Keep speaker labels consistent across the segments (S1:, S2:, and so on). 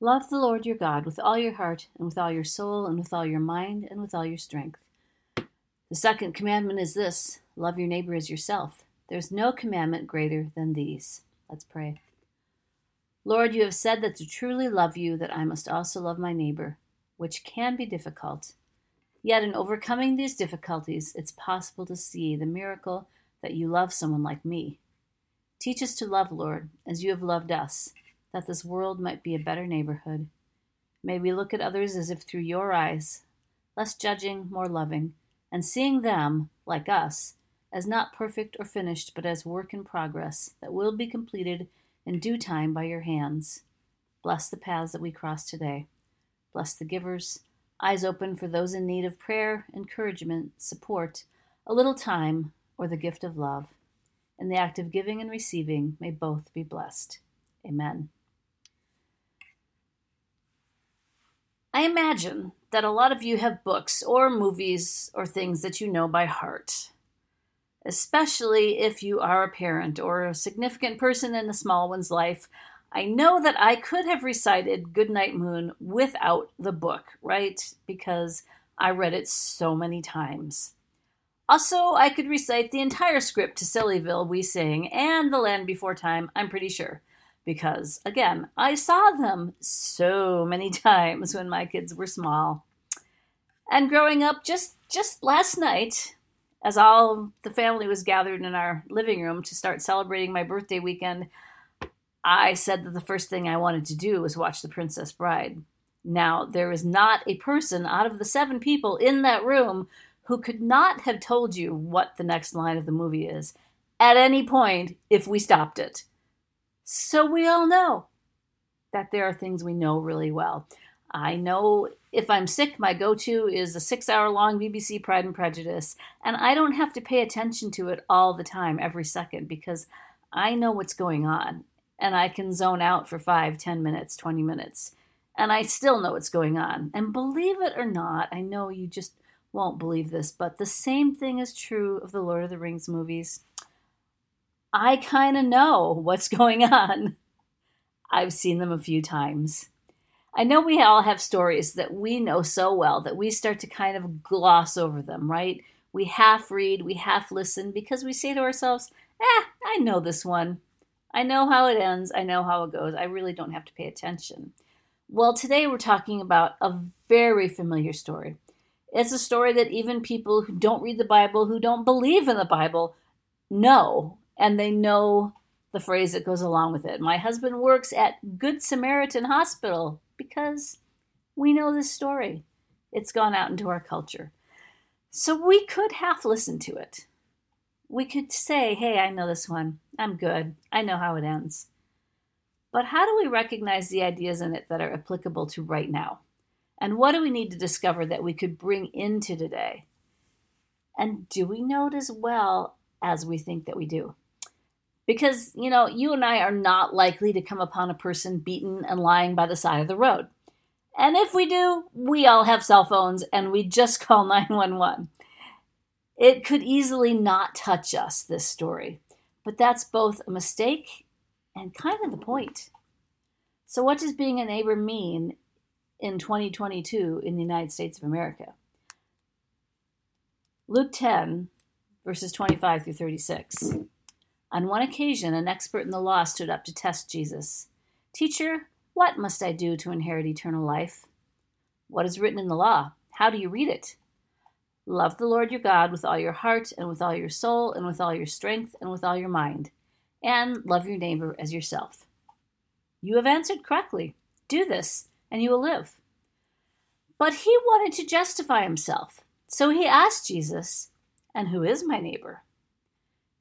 S1: Love the Lord your God with all your heart, and with all your soul, and with all your mind, and with all your strength. The second commandment is this love your neighbor as yourself. There's no commandment greater than these. Let's pray. Lord, you have said that to truly love you, that I must also love my neighbor, which can be difficult. Yet, in overcoming these difficulties, it's possible to see the miracle that you love someone like me. Teach us to love, Lord, as you have loved us that this world might be a better neighborhood. May we look at others as if through your eyes, less judging, more loving, and seeing them, like us, as not perfect or finished, but as work in progress that will be completed in due time by your hands. Bless the paths that we cross today. Bless the givers, eyes open for those in need of prayer, encouragement, support, a little time, or the gift of love. In the act of giving and receiving, may both be blessed. Amen. I imagine that a lot of you have books or movies or things that you know by heart, especially if you are a parent or a significant person in a small one's life. I know that I could have recited Goodnight Moon without the book, right? Because I read it so many times. Also, I could recite the entire script to Sillyville Wee Sing and The Land Before Time, I'm pretty sure because again, I saw them so many times when my kids were small. And growing up just just last night, as all the family was gathered in our living room to start celebrating my birthday weekend, I said that the first thing I wanted to do was watch The Princess Bride. Now, there is not a person out of the seven people in that room who could not have told you what the next line of the movie is at any point if we stopped it. So we all know that there are things we know really well. I know if I'm sick, my go to is a six hour long BBC Pride and Prejudice, and I don't have to pay attention to it all the time, every second, because I know what's going on, and I can zone out for five, ten minutes, 20 minutes, and I still know what's going on. And believe it or not, I know you just won't believe this, but the same thing is true of the Lord of the Rings movies. I kind of know what's going on. I've seen them a few times. I know we all have stories that we know so well that we start to kind of gloss over them, right? We half read, we half listen because we say to ourselves, eh, I know this one. I know how it ends. I know how it goes. I really don't have to pay attention. Well, today we're talking about a very familiar story. It's a story that even people who don't read the Bible, who don't believe in the Bible, know and they know the phrase that goes along with it. My husband works at Good Samaritan Hospital because we know this story. It's gone out into our culture. So we could half listen to it. We could say, hey, I know this one. I'm good. I know how it ends. But how do we recognize the ideas in it that are applicable to right now? And what do we need to discover that we could bring into today? And do we know it as well as we think that we do? Because, you know, you and I are not likely to come upon a person beaten and lying by the side of the road. And if we do, we all have cell phones and we just call 911. It could easily not touch us, this story. But that's both a mistake and kind of the point. So, what does being a neighbor mean in 2022 in the United States of America? Luke 10, verses 25 through 36. On one occasion, an expert in the law stood up to test Jesus. Teacher, what must I do to inherit eternal life? What is written in the law? How do you read it? Love the Lord your God with all your heart, and with all your soul, and with all your strength, and with all your mind, and love your neighbor as yourself. You have answered correctly. Do this, and you will live. But he wanted to justify himself. So he asked Jesus, And who is my neighbor?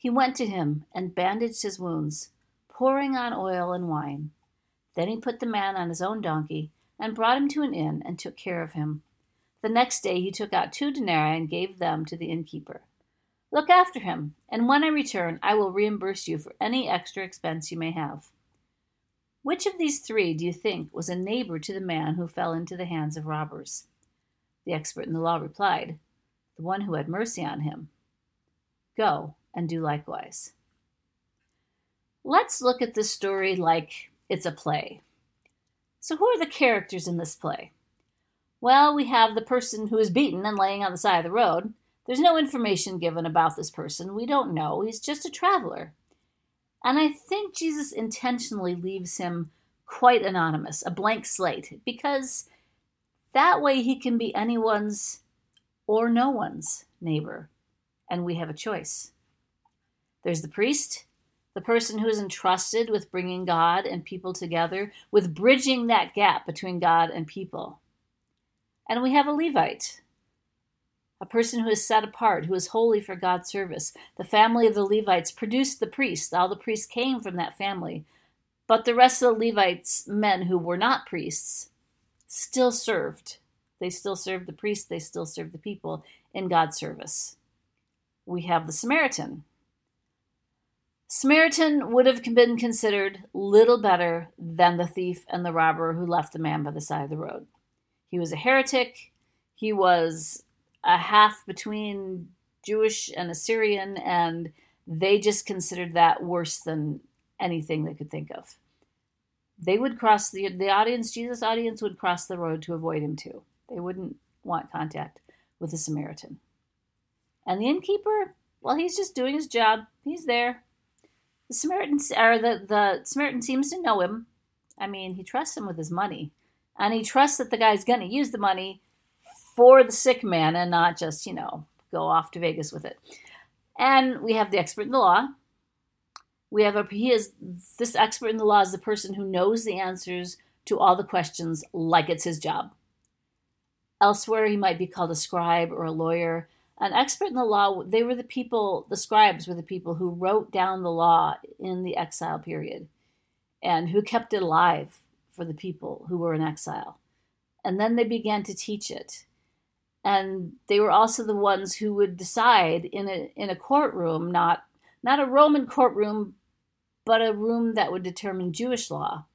S1: He went to him and bandaged his wounds, pouring on oil and wine. Then he put the man on his own donkey and brought him to an inn and took care of him. The next day he took out two denarii and gave them to the innkeeper. Look after him, and when I return, I will reimburse you for any extra expense you may have. Which of these three do you think was a neighbor to the man who fell into the hands of robbers? The expert in the law replied, The one who had mercy on him. Go and do likewise. Let's look at this story like it's a play. So, who are the characters in this play? Well, we have the person who is beaten and laying on the side of the road. There's no information given about this person. We don't know. He's just a traveler. And I think Jesus intentionally leaves him quite anonymous, a blank slate, because that way he can be anyone's or no one's neighbor, and we have a choice. There's the priest, the person who is entrusted with bringing God and people together, with bridging that gap between God and people. And we have a Levite, a person who is set apart, who is holy for God's service. The family of the Levites produced the priests. All the priests came from that family. But the rest of the Levites, men who were not priests, still served. They still served the priests, they still served the people in God's service. We have the Samaritan. Samaritan would have been considered little better than the thief and the robber who left the man by the side of the road. He was a heretic. He was a half between Jewish and Assyrian, and they just considered that worse than anything they could think of. They would cross the the audience, Jesus' audience would cross the road to avoid him too. They wouldn't want contact with the Samaritan. And the innkeeper, well, he's just doing his job. He's there. The Samaritan or the, the Samaritan seems to know him. I mean, he trusts him with his money. And he trusts that the guy's gonna use the money for the sick man and not just, you know, go off to Vegas with it. And we have the expert in the law. We have a he is this expert in the law is the person who knows the answers to all the questions like it's his job. Elsewhere, he might be called a scribe or a lawyer. An expert in the law, they were the people, the scribes were the people who wrote down the law in the exile period and who kept it alive for the people who were in exile. And then they began to teach it and they were also the ones who would decide in a in a courtroom, not not a Roman courtroom, but a room that would determine Jewish law,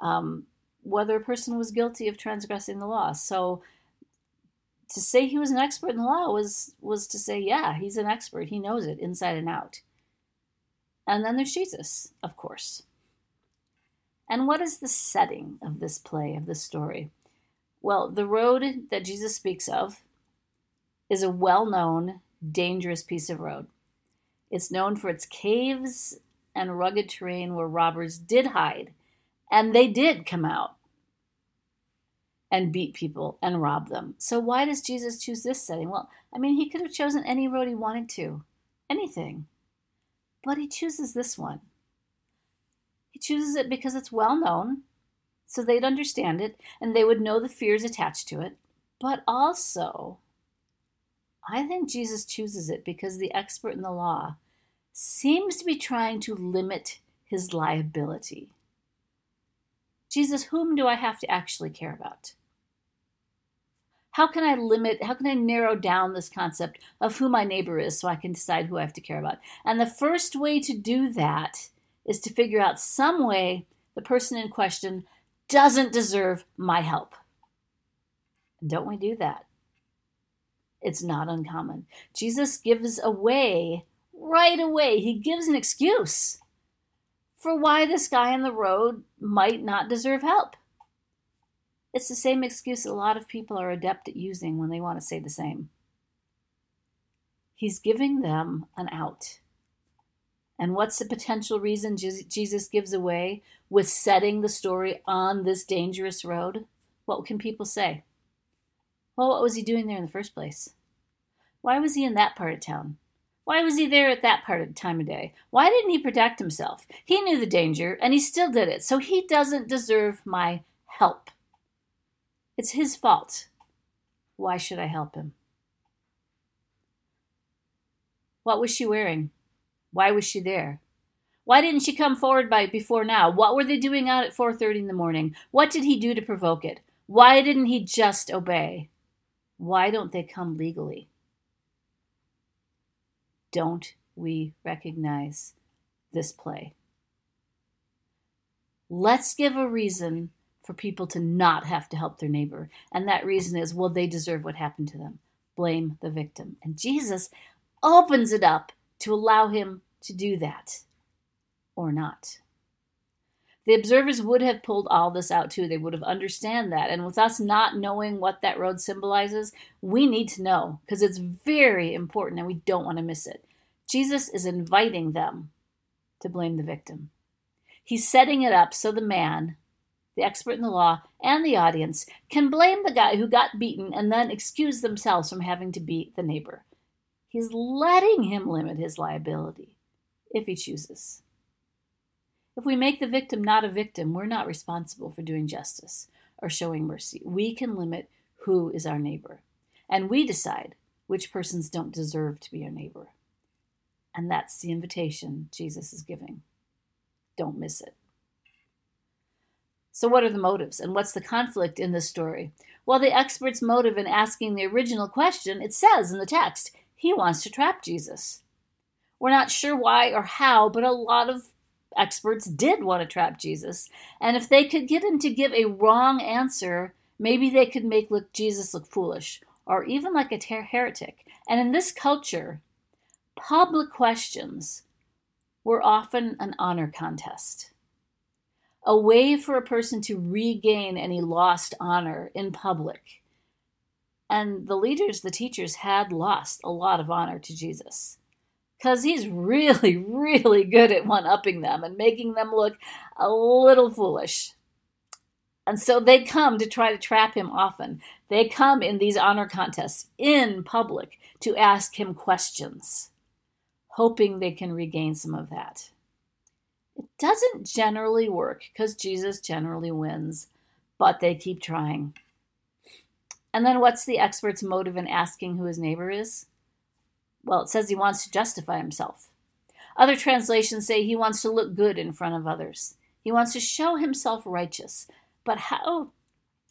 S1: um, whether a person was guilty of transgressing the law. So to say he was an expert in the law was was to say, yeah, he's an expert. He knows it inside and out. And then there's Jesus, of course. And what is the setting of this play, of this story? Well, the road that Jesus speaks of is a well known, dangerous piece of road. It's known for its caves and rugged terrain where robbers did hide, and they did come out and beat people and rob them. So, why does Jesus choose this setting? Well, I mean, he could have chosen any road he wanted to, anything. But he chooses this one. He chooses it because it's well known, so they'd understand it and they would know the fears attached to it. But also, I think Jesus chooses it because the expert in the law seems to be trying to limit his liability. Jesus, whom do I have to actually care about? How can I limit, how can I narrow down this concept of who my neighbor is so I can decide who I have to care about? And the first way to do that is to figure out some way the person in question doesn't deserve my help. Don't we do that? It's not uncommon. Jesus gives away right away, he gives an excuse for why this guy on the road might not deserve help. It's the same excuse a lot of people are adept at using when they want to say the same. He's giving them an out. And what's the potential reason Jesus gives away with setting the story on this dangerous road? What can people say? Well, what was he doing there in the first place? Why was he in that part of town? Why was he there at that part of the time of day? Why didn't he protect himself? He knew the danger and he still did it, so he doesn't deserve my help. It's his fault. Why should I help him? What was she wearing? Why was she there? Why didn't she come forward by before now? What were they doing out at 4:30 in the morning? What did he do to provoke it? Why didn't he just obey? Why don't they come legally? Don't we recognize this play? Let's give a reason for people to not have to help their neighbor. And that reason is, well, they deserve what happened to them. Blame the victim. And Jesus opens it up to allow him to do that or not. The observers would have pulled all this out too. They would have understand that. And with us not knowing what that road symbolizes, we need to know because it's very important and we don't want to miss it. Jesus is inviting them to blame the victim. He's setting it up so the man, the expert in the law, and the audience can blame the guy who got beaten and then excuse themselves from having to beat the neighbor. He's letting him limit his liability if he chooses. If we make the victim not a victim, we're not responsible for doing justice or showing mercy. We can limit who is our neighbor, and we decide which persons don't deserve to be our neighbor. And that's the invitation Jesus is giving. Don't miss it. So, what are the motives and what's the conflict in this story? Well, the expert's motive in asking the original question, it says in the text, he wants to trap Jesus. We're not sure why or how, but a lot of experts did want to trap Jesus. And if they could get him to give a wrong answer, maybe they could make look, Jesus look foolish or even like a ter- heretic. And in this culture, public questions were often an honor contest, a way for a person to regain any lost honor in public. And the leaders, the teachers, had lost a lot of honor to Jesus because he's really, really good at one upping them and making them look a little foolish. And so they come to try to trap him often. They come in these honor contests in public to ask him questions hoping they can regain some of that. It doesn't generally work because Jesus generally wins, but they keep trying. And then what's the expert's motive in asking who his neighbor is? Well, it says he wants to justify himself. Other translations say he wants to look good in front of others. He wants to show himself righteous. But how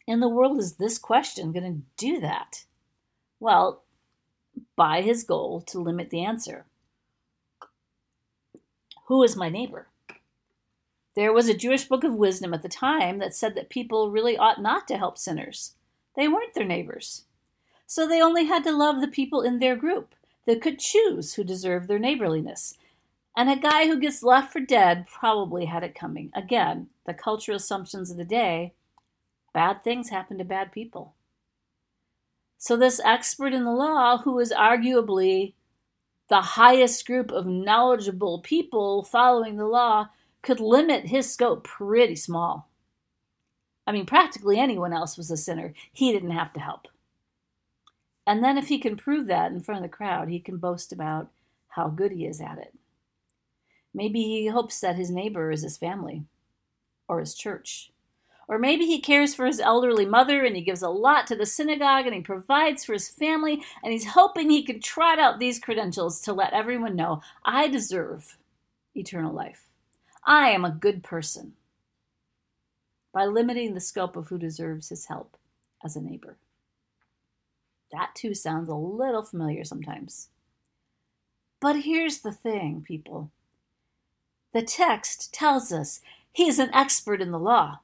S1: in the world is this question going to do that? Well, by his goal to limit the answer. Who is my neighbor? There was a Jewish book of wisdom at the time that said that people really ought not to help sinners. They weren't their neighbors. So they only had to love the people in their group that could choose who deserved their neighborliness. And a guy who gets left for dead probably had it coming. Again, the cultural assumptions of the day bad things happen to bad people. So, this expert in the law, who is arguably the highest group of knowledgeable people following the law could limit his scope pretty small. I mean, practically anyone else was a sinner. He didn't have to help. And then, if he can prove that in front of the crowd, he can boast about how good he is at it. Maybe he hopes that his neighbor is his family or his church or maybe he cares for his elderly mother and he gives a lot to the synagogue and he provides for his family and he's hoping he can trot out these credentials to let everyone know I deserve eternal life. I am a good person. By limiting the scope of who deserves his help as a neighbor. That too sounds a little familiar sometimes. But here's the thing, people. The text tells us he's an expert in the law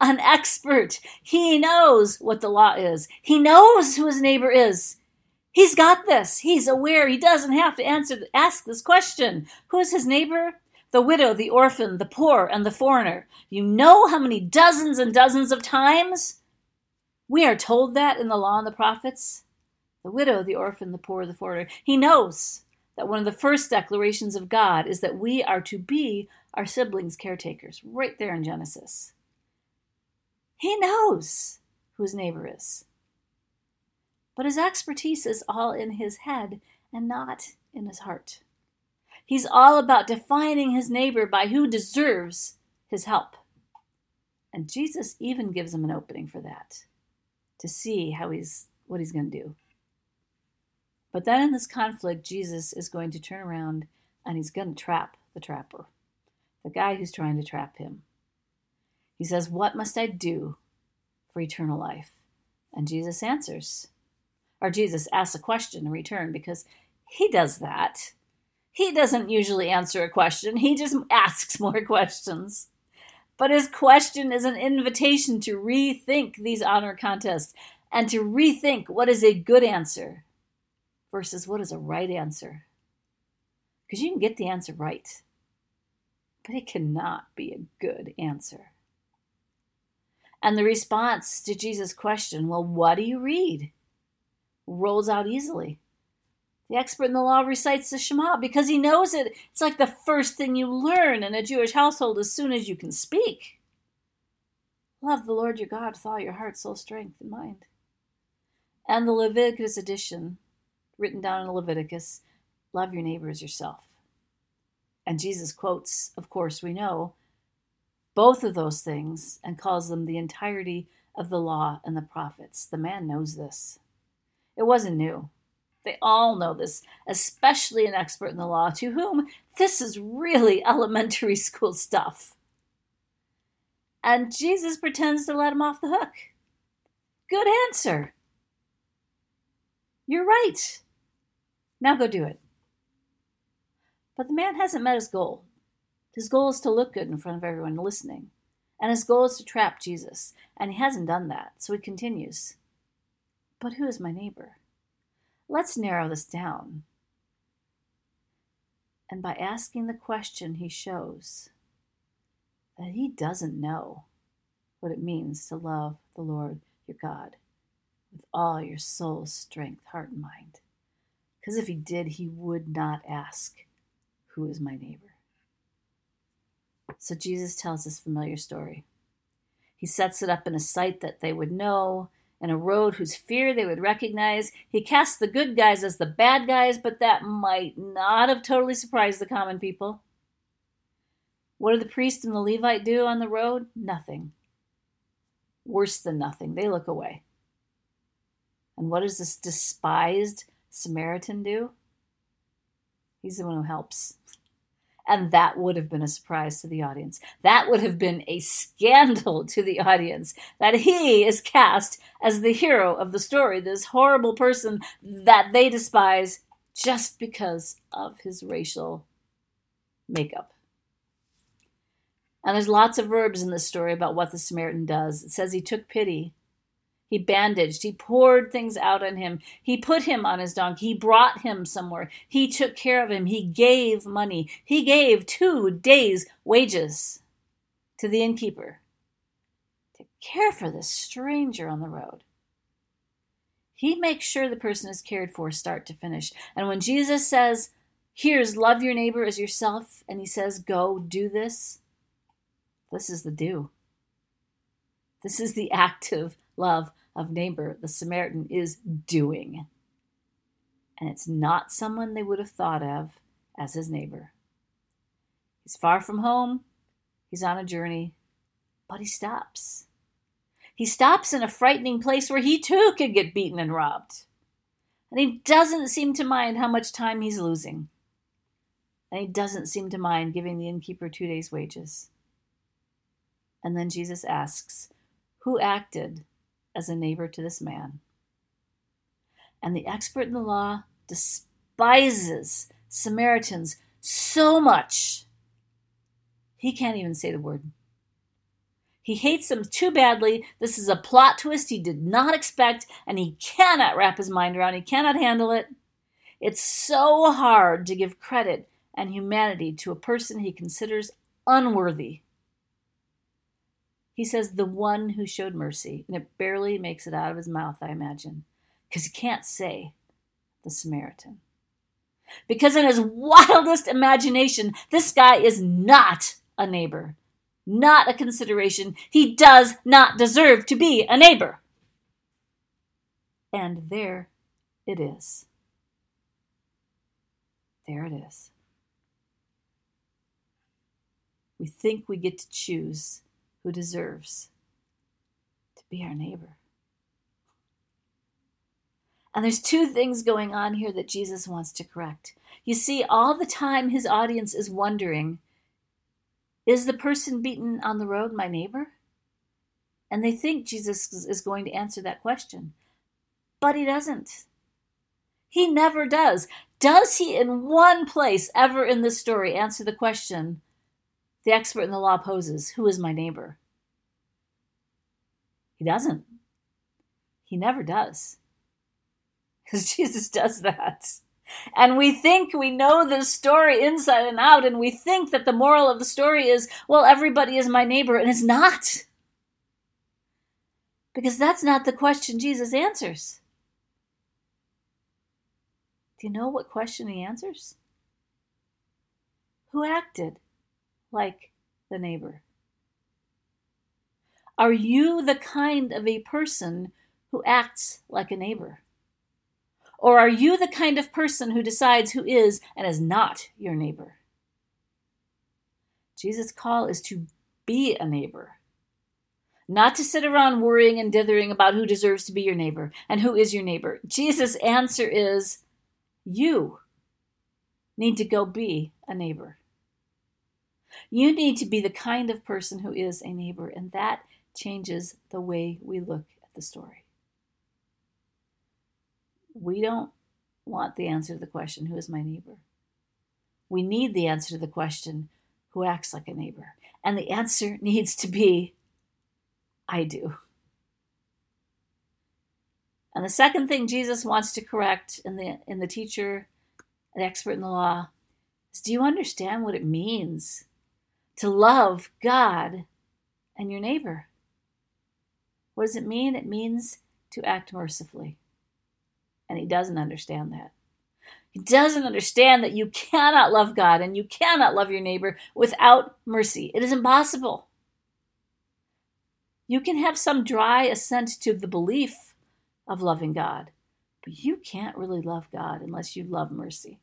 S1: an expert. He knows what the law is. He knows who his neighbor is. He's got this. He's aware. He doesn't have to answer ask this question. Who is his neighbor? The widow, the orphan, the poor, and the foreigner. You know how many dozens and dozens of times we are told that in the law and the prophets? The widow, the orphan, the poor, the foreigner. He knows that one of the first declarations of God is that we are to be our siblings' caretakers, right there in Genesis. He knows who his neighbor is. But his expertise is all in his head and not in his heart. He's all about defining his neighbor by who deserves his help. And Jesus even gives him an opening for that to see how he's what he's going to do. But then in this conflict, Jesus is going to turn around and he's going to trap the trapper, the guy who's trying to trap him. He says, What must I do for eternal life? And Jesus answers. Or Jesus asks a question in return because he does that. He doesn't usually answer a question, he just asks more questions. But his question is an invitation to rethink these honor contests and to rethink what is a good answer versus what is a right answer. Because you can get the answer right, but it cannot be a good answer. And the response to Jesus' question, well, what do you read? rolls out easily. The expert in the law recites the Shema because he knows it. It's like the first thing you learn in a Jewish household as soon as you can speak. Love the Lord your God with all your heart, soul, strength, and mind. And the Leviticus edition, written down in Leviticus, love your neighbor as yourself. And Jesus quotes, of course, we know, both of those things and calls them the entirety of the law and the prophets. The man knows this. It wasn't new. They all know this, especially an expert in the law to whom this is really elementary school stuff. And Jesus pretends to let him off the hook. Good answer. You're right. Now go do it. But the man hasn't met his goal. His goal is to look good in front of everyone listening. And his goal is to trap Jesus. And he hasn't done that, so he continues. But who is my neighbor? Let's narrow this down. And by asking the question, he shows that he doesn't know what it means to love the Lord your God with all your soul, strength, heart, and mind. Because if he did, he would not ask, Who is my neighbor? So Jesus tells this familiar story. He sets it up in a site that they would know, and a road whose fear they would recognize. He casts the good guys as the bad guys, but that might not have totally surprised the common people. What do the priest and the Levite do on the road? Nothing. Worse than nothing. They look away. And what does this despised Samaritan do? He's the one who helps. And that would have been a surprise to the audience. That would have been a scandal to the audience that he is cast as the hero of the story, this horrible person that they despise just because of his racial makeup. And there's lots of verbs in this story about what the Samaritan does. It says he took pity he bandaged, he poured things out on him. He put him on his donkey. He brought him somewhere. He took care of him. He gave money. He gave two days' wages to the innkeeper to care for this stranger on the road. He makes sure the person is cared for start to finish. And when Jesus says, Here's love your neighbor as yourself, and he says, Go do this, this is the do. This is the active love of neighbor the Samaritan is doing. And it's not someone they would have thought of as his neighbor. He's far from home, he's on a journey, but he stops. He stops in a frightening place where he too could get beaten and robbed. And he doesn't seem to mind how much time he's losing. And he doesn't seem to mind giving the innkeeper two days' wages. And then Jesus asks, Who acted as a neighbor to this man. And the expert in the law despises Samaritans so much, he can't even say the word. He hates them too badly. This is a plot twist he did not expect, and he cannot wrap his mind around. He cannot handle it. It's so hard to give credit and humanity to a person he considers unworthy. He says, the one who showed mercy. And it barely makes it out of his mouth, I imagine, because he can't say the Samaritan. Because in his wildest imagination, this guy is not a neighbor, not a consideration. He does not deserve to be a neighbor. And there it is. There it is. We think we get to choose who deserves to be our neighbor. And there's two things going on here that Jesus wants to correct. You see, all the time his audience is wondering is the person beaten on the road my neighbor? And they think Jesus is going to answer that question. But he doesn't. He never does. Does he, in one place ever in this story, answer the question the expert in the law poses Who is my neighbor? He doesn't. He never does. Because Jesus does that. And we think we know this story inside and out, and we think that the moral of the story is, well, everybody is my neighbor, and it's not. Because that's not the question Jesus answers. Do you know what question he answers? Who acted like the neighbor? Are you the kind of a person who acts like a neighbor? Or are you the kind of person who decides who is and is not your neighbor? Jesus' call is to be a neighbor, not to sit around worrying and dithering about who deserves to be your neighbor and who is your neighbor. Jesus' answer is you need to go be a neighbor. You need to be the kind of person who is a neighbor, and that changes the way we look at the story we don't want the answer to the question, Who is my neighbor? We need the answer to the question, Who acts like a neighbor? And the answer needs to be, I do. And the second thing Jesus wants to correct in the in the teacher, an expert in the law, is do you understand what it means to love God and your neighbor? What does it mean? It means to act mercifully. And he doesn't understand that. He doesn't understand that you cannot love God and you cannot love your neighbor without mercy. It is impossible. You can have some dry assent to the belief of loving God, but you can't really love God unless you love mercy.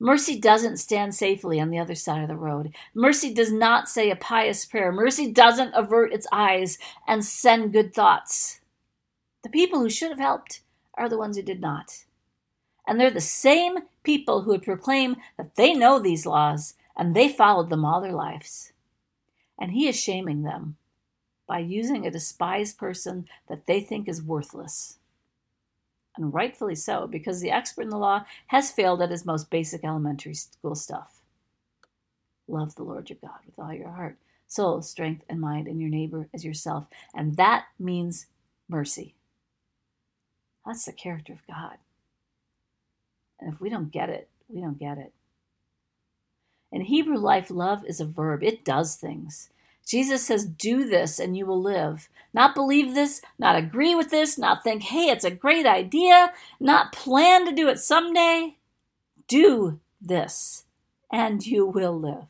S1: Mercy doesn't stand safely on the other side of the road. Mercy does not say a pious prayer. Mercy doesn't avert its eyes and send good thoughts. The people who should have helped are the ones who did not. And they're the same people who would proclaim that they know these laws and they followed them all their lives. And he is shaming them by using a despised person that they think is worthless. And rightfully so, because the expert in the law has failed at his most basic elementary school stuff. Love the Lord your God with all your heart, soul, strength, and mind, and your neighbor as yourself. And that means mercy. That's the character of God. And if we don't get it, we don't get it. In Hebrew life, love is a verb, it does things. Jesus says, Do this and you will live. Not believe this, not agree with this, not think, hey, it's a great idea, not plan to do it someday. Do this and you will live.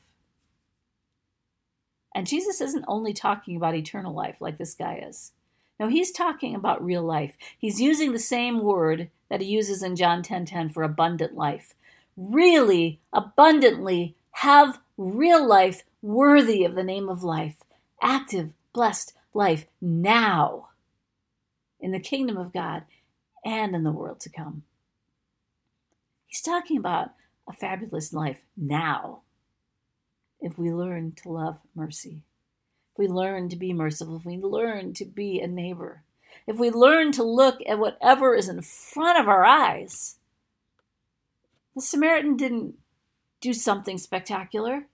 S1: And Jesus isn't only talking about eternal life like this guy is. No, he's talking about real life. He's using the same word that he uses in John 10:10 10, 10 for abundant life. Really, abundantly have real life worthy of the name of life. Active, blessed life now in the kingdom of God and in the world to come. He's talking about a fabulous life now if we learn to love mercy if we learn to be merciful, if we learn to be a neighbor, if we learn to look at whatever is in front of our eyes. The Samaritan didn't do something spectacular.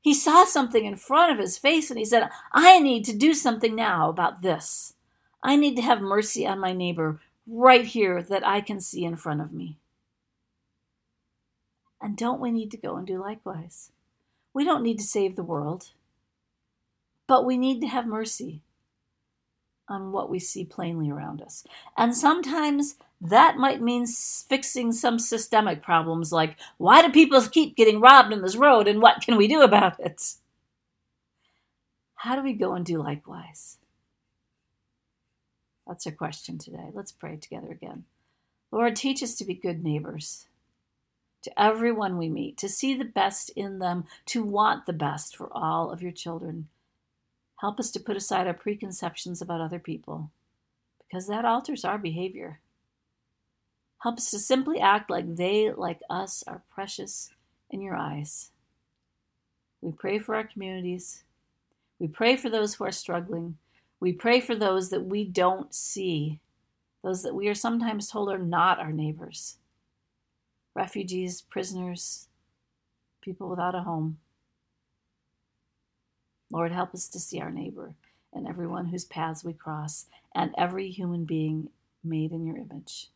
S1: He saw something in front of his face and he said, I need to do something now about this. I need to have mercy on my neighbor right here that I can see in front of me. And don't we need to go and do likewise? We don't need to save the world. But we need to have mercy on what we see plainly around us. And sometimes that might mean fixing some systemic problems like why do people keep getting robbed on this road and what can we do about it? How do we go and do likewise? That's our question today. Let's pray together again. Lord, teach us to be good neighbors to everyone we meet, to see the best in them, to want the best for all of your children. Help us to put aside our preconceptions about other people, because that alters our behavior. Help us to simply act like they, like us, are precious in your eyes. We pray for our communities. We pray for those who are struggling. We pray for those that we don't see, those that we are sometimes told are not our neighbors refugees, prisoners, people without a home. Lord, help us to see our neighbor and everyone whose paths we cross, and every human being made in your image.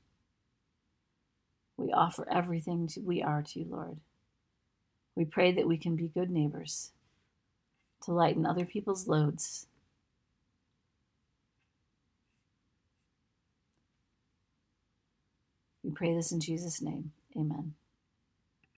S1: We offer everything to, we are to you, Lord. We pray that we can be good neighbors to lighten other people's loads. We pray this in Jesus' name. Amen.